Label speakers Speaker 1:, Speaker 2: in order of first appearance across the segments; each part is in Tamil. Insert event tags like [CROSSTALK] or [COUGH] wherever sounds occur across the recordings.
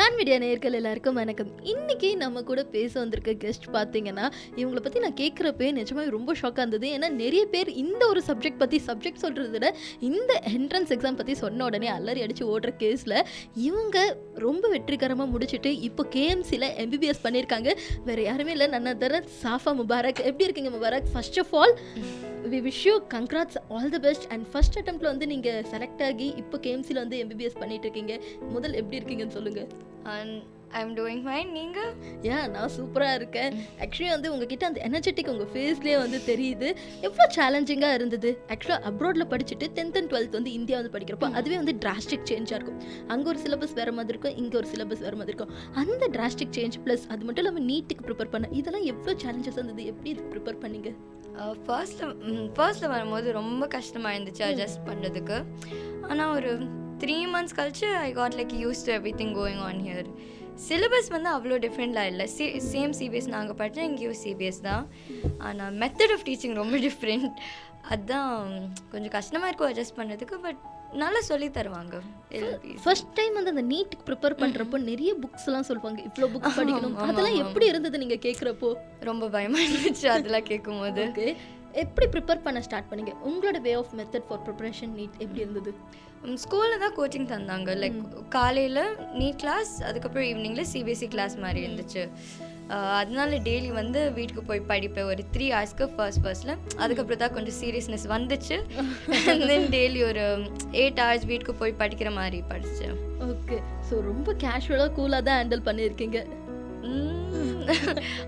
Speaker 1: நான் விடியா நேர்கள் எல்லாருக்கும் வணக்கம். இன்னைக்கு நம்ம கூட பேச வந்திருக்க கெஸ்ட் பார்த்தீங்கன்னா இவங்களை பற்றி நான் கேட்குறப்பே நிஜமாக ரொம்ப ஷாக்காக இருந்தது. ஏன்னா நிறைய பேர் இந்த ஒரு சப்ஜெக்ட் பற்றி சப்ஜெக்ட் சொல்கிறத விட இந்த என்ட்ரன்ஸ் எக்ஸாம் பற்றி சொன்ன உடனே அலறி அடித்து ஓடுற கேஸில் இவங்க ரொம்ப வெற்றிகரமாக முடிச்சுட்டு இப்போ கேஎம்சியில் எம்பிபிஎஸ் பண்ணியிருக்காங்க வேறு யாருமே இல்லை. நான் தர சாஃபா முபாரக். எப்படி இருக்கீங்க Mubarak? First of all we wish you congrats all the best and first அட்டம்ப்ட்ல வந்து நீங்கள் செலக்ட் ஆகி இப்போ கேஎம்சியில் வந்து எம்பிபிஎஸ் பண்ணிட்டு இருக்கீங்க. முதல் எப்படி இருக்கீங்கன்னு சொல்லுங்கள்
Speaker 2: and I am doing fine நீங்கள்
Speaker 1: ஏன் நான் சூப்பராக இருக்கேன். ஆக்சுவலி வந்து உங்ககிட்ட அந்த எனர்ஜெட்டிக் உங்கள் ஃபேஸ்லேயே வந்து தெரியுது. எவ்வளோ சேலஞ்சிங்காக இருந்தது. ஆக்சுவலாக அப்ராடில் படிச்சுட்டு டென்த் அண்ட் டுவெல்த் வந்து இந்தியா வந்து படிக்கிறப்போ அதுவே வந்து டிராஸ்டிக் சேஞ்சாக இருக்கும். அங்கே ஒரு சிலபஸ் வேறு மாதிரி இருக்கும் இங்கே ஒரு சிலபஸ் வேறு மாதிரி இருக்கும். அந்த டிராஸ்டிக் சேஞ்ச் ப்ளஸ் அது மட்டும் இல்லாமல் நீட்டுக்கு ப்ரிப்பேர் பண்ண இதெல்லாம் எவ்வளோ சேலஞ்சஸ் இருந்தது? எப்படி இதுக்கு ப்ரிப்பேர் பண்ணீங்க?
Speaker 2: ஃபர்ஸ்ட்டில் ஃபர்ஸ்ட்டில் வரும்போது ரொம்ப கஷ்டமாக இருந்துச்சு அட்ஜஸ்ட் பண்ணுறதுக்கு ஆனால் ஒரு த்ரீ மந்த்ஸ் கழிச்சு I got like used to everything going on here syllabus வந்து அவ்வளோ டிஃப்ரெண்ட்டாக இல்லை. சி சேம் சிபிஎஸ் நாங்கள் படித்தோம் இங்கேயும் சிபிஎஸ் தான். ஆனால் மெத்தட் ஆஃப் டீச்சிங் ரொம்ப டிஃப்ரெண்ட் அதுதான் கொஞ்சம் கஷ்டமாக இருக்கும் அட்ஜஸ்ட் பண்ணுறதுக்கு பட் நல்லா சொல்லி தருவாங்க.
Speaker 1: ஃபர்ஸ்ட் டைம் வந்து அந்த நீட்டுக்கு ப்ரிப்பேர் பண்ணுறப்போ நிறைய புக்ஸ் எல்லாம் சொல்லுவாங்க. இவ்வளோ புக்ஸ் படிக்கணும். அதெல்லாம். எப்படி இருந்தது நீங்கள் கேட்குறப்போ
Speaker 2: ரொம்ப பயமாக இருந்துச்சு அதெல்லாம் கேட்கும்போது
Speaker 1: எப்படி ப்ரிப்பேர் பண்ண ஸ்டார்ட் பண்ணீங்க? உங்களோட way of method for preparation NEET எப்படி இருந்தது?
Speaker 2: ஸ்கூலில் தான் கோச்சிங் தந்தாங்க. லைக் காலையில் நீட் கிளாஸ் அதுக்கப்புறம் ஈவினிங்கில் சிபிஎஸ்சி கிளாஸ் மாதிரி இருந்துச்சு. அதனால டெய்லி வந்து வீட்டுக்கு போய் படிப்பேன். ஒரு த்ரீ ஹவர்ஸ்க்கு ஃபர்ஸ்ட் ஃபர்ஸ்ட்டில் அதுக்கப்புறம் தான் கொஞ்சம் சீரியஸ்னஸ் வந்துச்சு. தென் டெய்லி ஒரு எயிட் ஹவர்ஸ் வீட்டுக்கு போய் படிக்கிற மாதிரி படித்தேன்
Speaker 1: ஓகே ஸோ ரொம்ப கேஷுவலாக கூலாக தான் ஹேண்டில் பண்ணியிருக்கீங்க.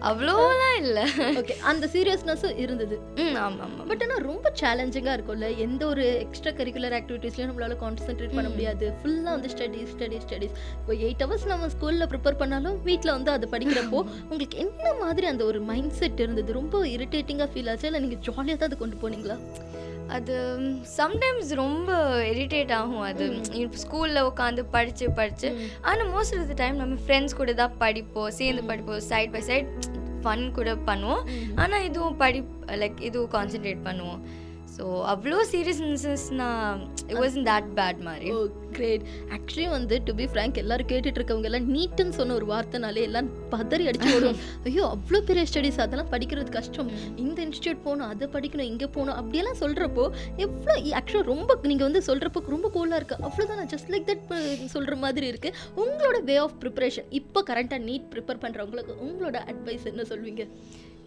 Speaker 2: அவ்வளோலாம் இல்லை.
Speaker 1: ஓகே அந்த சீரியஸ்னஸும் இருந்தது.
Speaker 2: ம் ஆமாம் ஆமாம்
Speaker 1: பட் ஆனால் ரொம்ப சேலஞ்சிங்காக இருக்கும்ல எந்த ஒரு எக்ஸ்ட்ரா கரிக்குலர் ஆக்டிவிட்டீஸ்லையும் நம்மளால கான்சென்ட்ரேட் பண்ண முடியாது. ஃபுல்லாக வந்து ஸ்டடீஸ் ஸ்டடீஸ் ஸ்டடீஸ் இப்போ எயிட் ஹவர்ஸ் நம்ம ஸ்கூலில் ப்ரிப்பேர் பண்ணாலும் வீட்டில் வந்து அது படிக்கிறப்போ [LAUGHS] உங்களுக்கு என்ன மாதிரி அந்த ஒரு மைண்ட் செட் இருந்தது? ரொம்ப இரிட்டேட்டிங்காக ஃபீல் ஆச்சு? இல்லை நீங்கள் ஜாலியாக தான் அது கொண்டு போனீங்களா?
Speaker 2: அது சம்டைம்ஸ் ரொம்ப இரிட்டேட் ஆகும் அது. ஸ்கூலில் உட்காந்து படித்து படித்து ஆனால் மோஸ்ட் ஆஃப் த டைம் நம்ம ஃப்ரெண்ட்ஸ் கூட தான் படிப்போம் சேர்ந்து படிப்போம் சைட் பை சைட் ஃபன் கூட பண்ணுவோம். ஆனால் இதுவும் படி லைக் இதுவும் கான்சென்ட்ரேட் பண்ணுவோம். ஸோ அவ்வளோ சீரியஸ்னஸ்னா இட் வாஸ் தட் பேட் மாதிரி.
Speaker 1: ஓ கிரேட் ஆக்சுவலி வந்து டு பி ஃப்ரேங்க் எல்லாரும் கேட்டுட்டு இருக்கவங்க எல்லாம் நீட்டுன்னு சொன்ன ஒரு வார்த்தைனாலே எல்லாம் பதறி அடிச்சு வரும் [LAUGHS] ஐயோ அவ்வளோ பெரிய ஸ்டடீஸ் அதெல்லாம் படிக்கிறது கஷ்டம். இந்த இன்ஸ்டியூட் போகணும் அதை படிக்கணும் இங்கே போகணும் அப்படியெல்லாம் சொல்கிறப்போ எவ்வளோ ஆக்சுவலாக ரொம்ப நீங்கள் வந்து சொல்கிறப்போ ரொம்ப கூலாக இருக்கு. அவ்வளோதான் ஜஸ்ட் லைக் தட் சொல்கிற மாதிரி இருக்கு. உங்களோட வே ஆஃப் ப்ரிப்பரேஷன் இப்போ கரண்ட்டாக நீட் ப்ரிப்பேர் பண்ணுறவங்களுக்கு உங்களோட அட்வைஸ் என்ன சொல்வீங்க?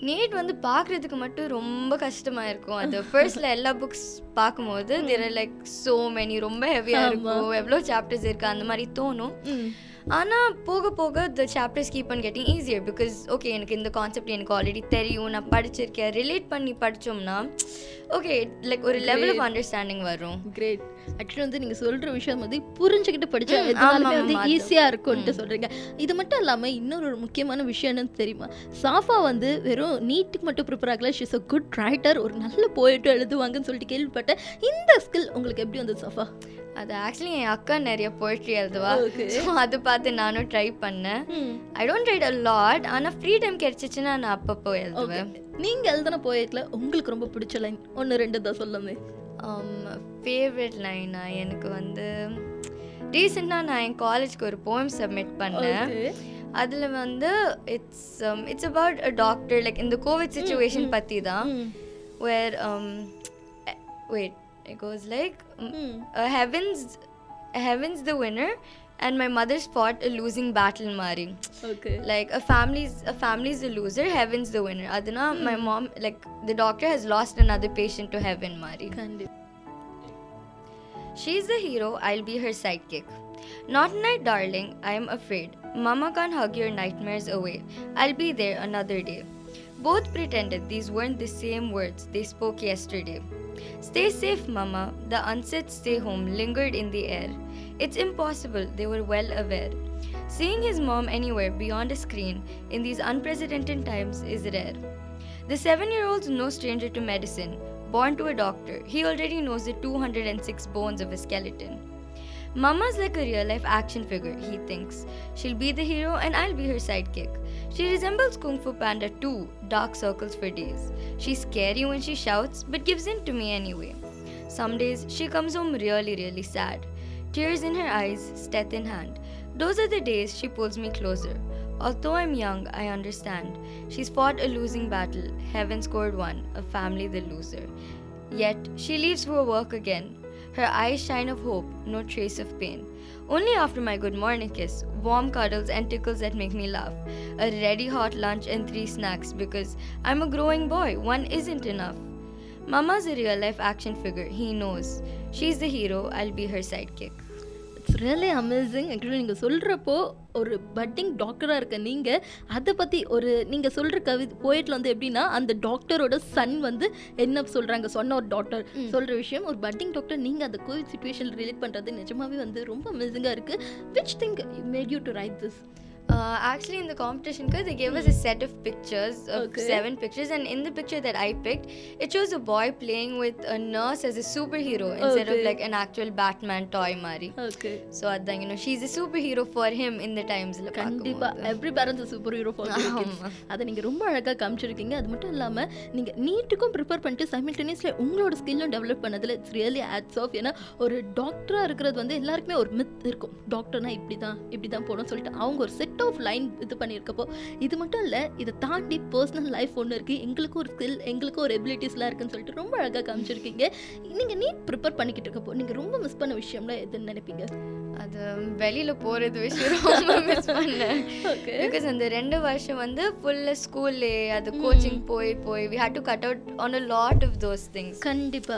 Speaker 2: நீட் வந்து பார்க்குறதுக்கு மட்டும் ரொம்ப கஷ்டமாக இருக்கும். அது ஃபர்ஸ்ட்ல எல்லா புக்ஸ் பார்க்கும்போது தேர் லைக் சோ மெனி ரொம்ப ஹெவியாக இருக்கும். எவ்வளோ சாப்டர்ஸ் இருக்கு அந்த மாதிரி தோணும். ஆனால் போக போக the chapters keep on getting easier because okay எனக்கு இந்த கான்செப்ட் எனக்கு ஆல்ரெடி தெரியும். நான் படிச்சிருக்கேன். ரிலேட் பண்ணி படித்தோம்னா ஓகே லைக் ஒரு லெவல் ஆஃப் அண்டர்ஸ்டாண்டிங் வரும்.
Speaker 1: கிரேட் ஆக்சுவலி வந்து நீங்க சொல்ற விஷயம் வந்து புரிஞ்சுக்கிட்டு படிச்சா
Speaker 2: ம்,
Speaker 1: எதுனாலுமே வந்து
Speaker 2: ஆமா, அது.
Speaker 1: ஈஸியா இருக்கும்ட்டு சொல்றீங்க. இது மட்டும் இல்லாம இன்னொரு ஒரு முக்கியமான விஷயம் என்னன்னு தெரியுமா? சாஃபா வந்து வெறும் நீட்டுக்கு மட்டும் ப்ரிப்பேர் ஆகல. ஷிஸ் அ குட் ரைட்டர் ஒரு நல்ல போயிட்டு எழுதுவாங்கன்னு சொல்லிட்டு கேள்விப்பட்டேன். இந்த ஸ்கில் உங்களுக்கு எப்படி வந்தது சாஃபா?
Speaker 2: அது ஆக்சுவலி என் அக்கா நிறைய போய்ட்ரி எழுதுவா. ஸோ அது பார்த்து நானும் ட்ரை பண்ணேன். I don't write a lot ஆனால் ஃப்ரீ டைம் கிடைச்சிச்சுன்னா நான் அப்பப்போ எழுதுவேன்.
Speaker 1: நீங்க எழுதின போயட்ல உங்களுக்கு ரொம்ப பிடிச்ச லைன் ஒன்னு ரெண்டு தான் சொல்லுமே.
Speaker 2: ஃபேவரட் லைனா எனக்கு வந்து ரீசெண்டாக நான் என் காலேஜ்க்கு ஒரு போயம் சப்மிட் பண்ணேன். அதில் வந்து it's it's about a doctor like இந்த கோவிட் சுச்சுவேஷன் பற்றி தான். Where wait it goes like mm,
Speaker 1: hmm.
Speaker 2: uh, heavens heavens the winner and my mother's fought a losing battle mari.
Speaker 1: Okay.
Speaker 2: Like a family's a family's a loser heaven's the winner. Adana hmm. my mom like the doctor has lost another patient to heaven mari. She's the hero i'll be her sidekick. Not tonight darling i'm afraid. Mama can hug your nightmares away. I'll be there another day. Both pretended these weren't the same words they spoke yesterday. Stay safe, Mama. The unsaid stay home lingered in the air. It's impossible, they were well aware. Seeing his mom anywhere beyond a screen in these unprecedented times is rare. The seven year old's no stranger to medicine. Born to a doctor, he already knows the 206 bones of a skeleton. Mama's like a real life action figure, he thinks. She'll be the hero and I'll be her sidekick. She resembles Kung Fu Panda too, dark circles for days. She's scary when she shouts, but gives in to me anyway. Some days she comes home really, really sad. Tears in her eyes, Steth in hand. Those are the days she pulls me closer. Although I'm young, I understand. She's fought a losing battle, heaven scored one, a family the loser. Yet, she leaves for work again. Her eyes shine of hope, no trace of pain. Only after my good morning kiss, warm cuddles and tickles that make me laugh. A ready hot lunch and three snacks because I'm a growing boy, one isn't enough. Mama's a real life action figure, he knows. She's the hero, I'll be her sidekick.
Speaker 1: It's really amazing actually நீங்கள் சொல்கிறப்போ ஒரு பட்டிங் டாக்டராக இருக்க நீங்கள் அதை பற்றி ஒரு நீங்கள் சொல்கிற கவி போயிட்டில் வந்து எப்படின்னா அந்த டாக்டரோட சன் வந்து என்ன சொல்கிறாங்க சொன்ன ஒரு டாக்டர் சொல்கிற விஷயம் ஒரு பட்டிங் டாக்டர் நீங்கள் அந்த கோவிட் சுச்சுவேஷன் ரிலேட் பண்ணுறது நிஜமாவே வந்து ரொம்ப அமேசிங்காக இருக்குது which think made you to write this
Speaker 2: Uh, actually, in the competition, cause they gave us a set of pictures of
Speaker 1: Okay.
Speaker 2: seven pictures, and in the picture that I picked, it shows a boy playing with a nurse as a superhero instead of
Speaker 1: Okay.
Speaker 2: like an actual Batman toy Mari.
Speaker 1: Okay
Speaker 2: So அதான் you know she's a superhero for him in the times.
Speaker 1: கண்டிப்பா every parents super hero for. அதை நீங்க ரொம்ப அழகா காமிச்சிருக்கீங்க அது மட்டும் இல்லாம நீங்க நீட்டுக்கும் ப்ரிப்பேர் பண்ணிட்டு சைமில்டேனியஸ்ல உங்களோட ஸ்கில்லும் டெவலப் பண்ணதுல இட்ஸ் ரியலி ஆட்ஸ் ஆஃப் ஏன்னா ஒரு டாக்டரா இருக்கிறது வந்து எல்லாருக்குமே ஒரு மித் இருக்கும் டாக்டர்னா இப்படி தான் இப்படி தான் போகணும்னு சொல்லிட்டு அவங்க ஒரு செட் ஆஃப் லைன் இது பண்ணியிருக்கப்போ இது மட்டும் இல்ல இதை தாண்டி பர்சனல் லைஃப் ஒன்று இருக்கு. எங்களுக்கும் ஒரு ஸ்கில் எங்களுக்கும் ஒரு எபிலிட்டிஸ்லாம் இருக்குன்னு சொல்லிட்டு ரொம்ப அழகா காமிச்சிருக்கீங்க. நீங்க நீட் ப்ரிப்பேர் பண்ணிக்கிட்டு இருக்கப்போ நீங்க ரொம்ப மிஸ் பண்ண விஷயம்னா எதுன்னு நினைப்பீங்க?
Speaker 2: அது வெளியில போறது விஷயம் ரொம்ப மிஸ் பண்ணேன். பிகாஸ் அந்த ரெண்டு வருஷம் வந்து ஃபுல்லா ஸ்கூல்லே அது கோச்சிங் போய் போய் we had to cut out on a lot of those things
Speaker 1: கண்டிப்பா.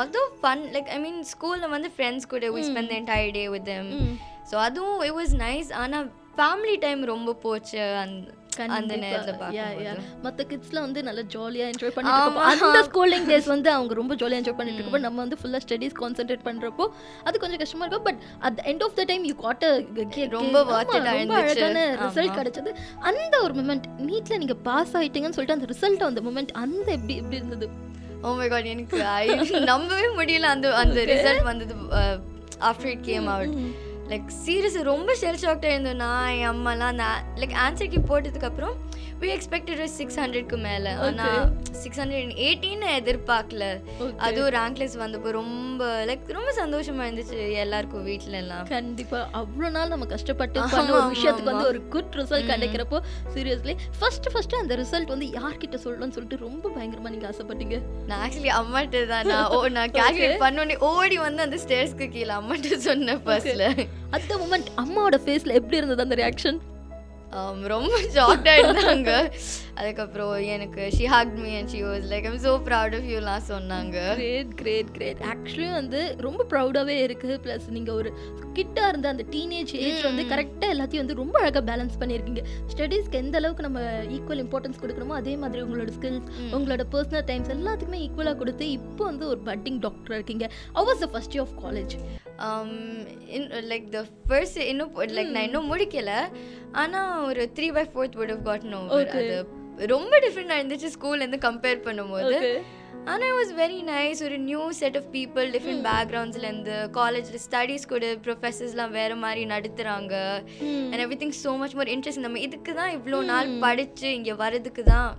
Speaker 2: Although fun like I mean ஸ்கூலில் வந்து ஃப்ரெண்ட்ஸ் கூட we spend entire day with them. So அதுவும் இட் வாஸ் நைஸ் ஆனால் ஃபேமிலி டைம் ரொம்ப போச்சு அந்த அந்த. நேரத்தில்
Speaker 1: மத்த கிட்ஸ்லாம் வந்து நல்லா ஜாலியா என்ஜாய் பண்ணிட்டு இருக்கப்போ,
Speaker 2: ஆமா.
Speaker 1: அந்த ஸ்கூலிங் டேஸ் வந்து அவங்க ரொம்ப ஜாலியா என்ஜாய் பண்ணிட்டு இருக்கப்போ நம்ம வந்து ஃபுல்லா ஸ்டடீஸ் கான்சென்ட்ரேட் பண்றப்போ அது கொஞ்சம் கஷ்டமா இருக்கும் but at end of the time you got
Speaker 2: ரொம்ப
Speaker 1: ரொம்ப. அழகான ரிசல்ட். கிடைச்சது அந்த ஒரு மூமெண்ட் நீட்ல நீங்க பாஸ் ஆயிட்டீங்கன்னு சொல்லிட்டு அந்த ரிசல்ட் அந்த மூமெண்ட் அந்த எப்படி எப்படி இருந்தது
Speaker 2: ஓ மை காட் எனக்கு நம்பவே முடியல அந்த அந்த [LAUGHS] ரிசல்ட் வந்தது after it came out like serious ரொம்ப ஷெல் ஷாக்டாக இருந்தோம் நான் என் அம்மாலாம் அந்த லைக் ஆன்சர் கீ போட்டதுக்கப்புறம் வி எக்ஸ்பெக்டட் சிக்ஸ் ஹண்ட்ரட்க்கு மேலே. ஆனால் சிக்ஸ் ஹண்ட்ரட் எயிட்டின்னு எதிர்பார்க்கல. அதுவும் ரேங்க் லிஸ்ட் வந்தப்போ ரொம்ப லைக் ரொம்ப சந்தோஷமா இருந்துச்சு எல்லாருக்கும் வீட்ல எல்லாம்
Speaker 1: கண்டிப்பா. அவ்வளோ நாள் நம்ம கஷ்டப்பட்டு பண்ண ஒரு விஷயத்துக்கு வந்து. ஒரு குட் ரிசல்ட் கிடைக்கிறப்போ சீரியஸ்லி ஃபர்ஸ்ட் ஃபர்ஸ்ட் அந்த ரிசல்ட் வந்து யார்கிட்ட சொல்லணும்னு சொல்லிட்டு ரொம்ப பயங்கரமா நீங்க ஆசைப்பட்டீங்க?
Speaker 2: நான் ஆக்சுவலி அம்மாட்ட தான். நான் ஓ [LAUGHS] நான் கால்குலேட் பண்ணோடனே ஓடி வந்து அந்த ஸ்டேர்ஸ்க்கு கீழே அம்மாட்ட சொன்னேன் ஃபர்ஸ்ட்ல
Speaker 1: அந்த மூமெண்ட் அம்மாவோட ஃபேஸ்ல எப்படி இருந்தது அந்த ரியாக்ஷன்
Speaker 2: ரொம்ப ஷாக்டாக இருந்தாங்க அதுக்கப்புறம் எனக்கு she hug me and she was like I'm so proud of யூலாம் சொன்னாங்க.
Speaker 1: கிரேட் கிரேட் கிரேட் ஆக்சுவலி வந்து ரொம்ப ப்ரௌடாகவே இருக்குது ப்ளஸ் நீங்கள் ஒரு கிட்டாக இருந்த அந்த டீனேஜ் ஏஜ் வந்து கரெக்டாக எல்லாத்தையும் வந்து ரொம்ப அழகாக பேலன்ஸ் பண்ணியிருக்கீங்க. ஸ்டடீஸ்க்கு எந்த அளவுக்கு நம்ம ஈக்குவல் இம்பார்ட்டன்ஸ் கொடுக்கணுமோ அதே மாதிரி உங்களோட ஸ்கில்ஸ் உங்களோட பர்சனல் டைம்ஸ் எல்லாத்துக்குமே ஈக்குவலாக கொடுத்து இப்போ வந்து ஒரு பட்டிங் டாக்டராக இருக்கீங்க. Was the first year of college?
Speaker 2: Like the first இன்னும் லைக் நான் இன்னும் முடிக்கல. ஆனா ஒரு three by fourth would have over
Speaker 1: Okay.
Speaker 2: அது ரொம்ப டிஃப்ரெண்டாக இருந்துச்சு ஸ்கூல்லேருந்து கம்பேர் பண்ணும்போது. ஆனா it was வெரி நைஸ் ஒரு new set of people different பேக்ரவுண்ட்ஸ்லேருந்து காலேஜில் ஸ்டடீஸ் கூட ப்ரொஃபஸர்ஸ்லாம் வேற மாதிரி நடத்துகிறாங்க and everything so much more interest நம்ம இதுக்கு தான் இவ்வளோ நாள் படிச்சு இங்கே வரதுக்கு தான்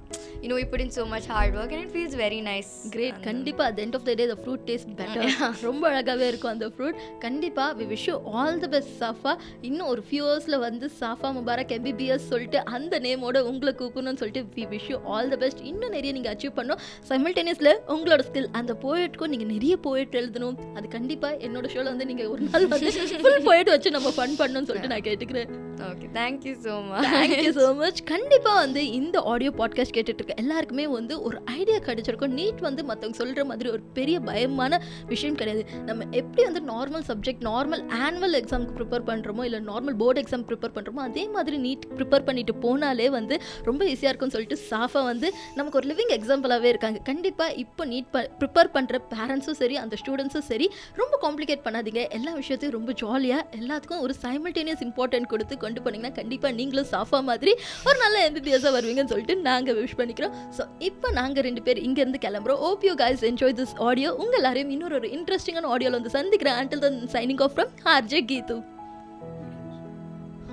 Speaker 2: யூனோ இப்படி so much hard work and it feels very nice
Speaker 1: great கண்டிப்பா at the end of the day the fruit tastes better. [LAUGHS] ரொம்ப அழகாவே இருக்கும் அந்த ஃப்ரூட் கண்டிப்பா we wish all the best Safa. இன்னும் ஒரு ஃபியூ இயர்ஸ்ல வந்து சாஃபா முபாரக் எம்பிபிஎஸ் சொல்லிட்டு அந்த நேமோட உங்களை கூப்பிடணும்னு சொல்லிட்டு we wish all the best இன்னும் நிறைய நீங்க அச்சீவ் பண்ணணும். சைமல்டேனியஸ்ல உங்களோட ஸ்கில் அந்த போயட்க்கும் நீங்க நிறைய போயட் எழுதணும். அது கண்டிப்பா என்னோட ஷோல வந்து நீங்க ஒரு நாள் வந்து ஃபுல் போயட் வச்சு நம்ம ஃபன் பண்ணணும்னு சொல்லிட்டு நான் கேட்டுக்கிறேன்.
Speaker 2: Okay thank you so much
Speaker 1: thank you so much கண்டிப்பாக வந்து இந்த ஆடியோ பாட்காஸ்ட் கேட்டுட்டு இருக்க எல்லாருக்குமே வந்து ஒரு ஐடியா கிடைச்சிருக்கும். நீட் வந்து மற்றவங்க சொல்கிற மாதிரி ஒரு பெரிய பயமான விஷயம் கிடையாது. நம்ம எப்படி வந்து நார்மல் சப்ஜெக்ட் நார்மல் ஆனுவல் எக்ஸாமுக்கு ப்ரிப்பேர் பண்ணுறோமோ இல்லை நார்மல் போர்டு எக்ஸாம் ப்ரிப்பேர் பண்ணுறோமோ அதே மாதிரி நீட் ப்ரிப்பேர் பண்ணிட்டு போனாலே வந்து ரொம்ப ஈஸியாக இருக்கும்னு சொல்லிட்டு சாஃபா வந்து நமக்கு ஒரு லிவிங் எக்ஸாம்பிளாகவே இருக்காங்க. கண்டிப்பாக இப்போ நீட் ப ப்ரிப்பேர் பண்ணுற பேரண்ட்ஸும் சரி அந்த ஸ்டூடெண்ட்ஸும் சரி ரொம்ப காம்ப்ளிகேட் பண்ணாதீங்க. எல்லா விஷயத்தையும் ரொம்ப ஜாலியாக எல்லாத்துக்கும் ஒரு சைமல்டேனியஸ் இம்பார்ட்டன்ட் கொடுத்து கொண்டு போனீங்கன்னா கண்டிப்பாக நீங்களும் சாஃபா மாதிரி ஒரு நல்ல எம்பிபிஎஸ்ஸாக வருவீங்கன்னு சொல்லிட்டு நாங்கள் விஷ் பண்ணிக்கிறோம். ஸோ இப்போ நாங்கள் ரெண்டு பேர் இங்கேருந்து கிளம்புறோம். Hope you enjoy this audio உங்கள் எல்லாரையும் இன்னொரு ஒரு இன்ட்ரெஸ்டிங்கான ஆடியோவில் வந்து சந்திக்கிறேன். Until then signing off from RJ Geethu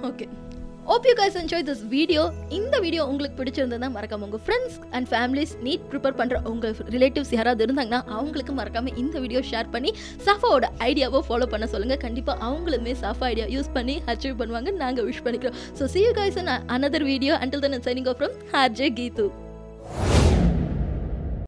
Speaker 1: okay hope you guys enjoy this video இந்த வீடியோ உங்களுக்கு பிடிச்சிருந்தா மறக்காம உங்கள் friends and families NEET prepare பண்ணுற உங்கள் ரிலேட்டிவ்ஸ் யாராவது இருந்தாங்கன்னா அவங்களுக்கு மறக்காம இந்த வீடியோ ஷேர் பண்ணி சஃபாவோட ஐடியாவை ஃபாலோ பண்ண சொல்லுங்கள் கண்டிப்பாக அவங்களுமே சஃபா ஐடியா யூஸ் பண்ணி அச்சீவ் பண்ணுவாங்க நாங்கள் விஷ் பண்ணிக்கிறோம். So see you guys another video until then signing off from RJ Geethu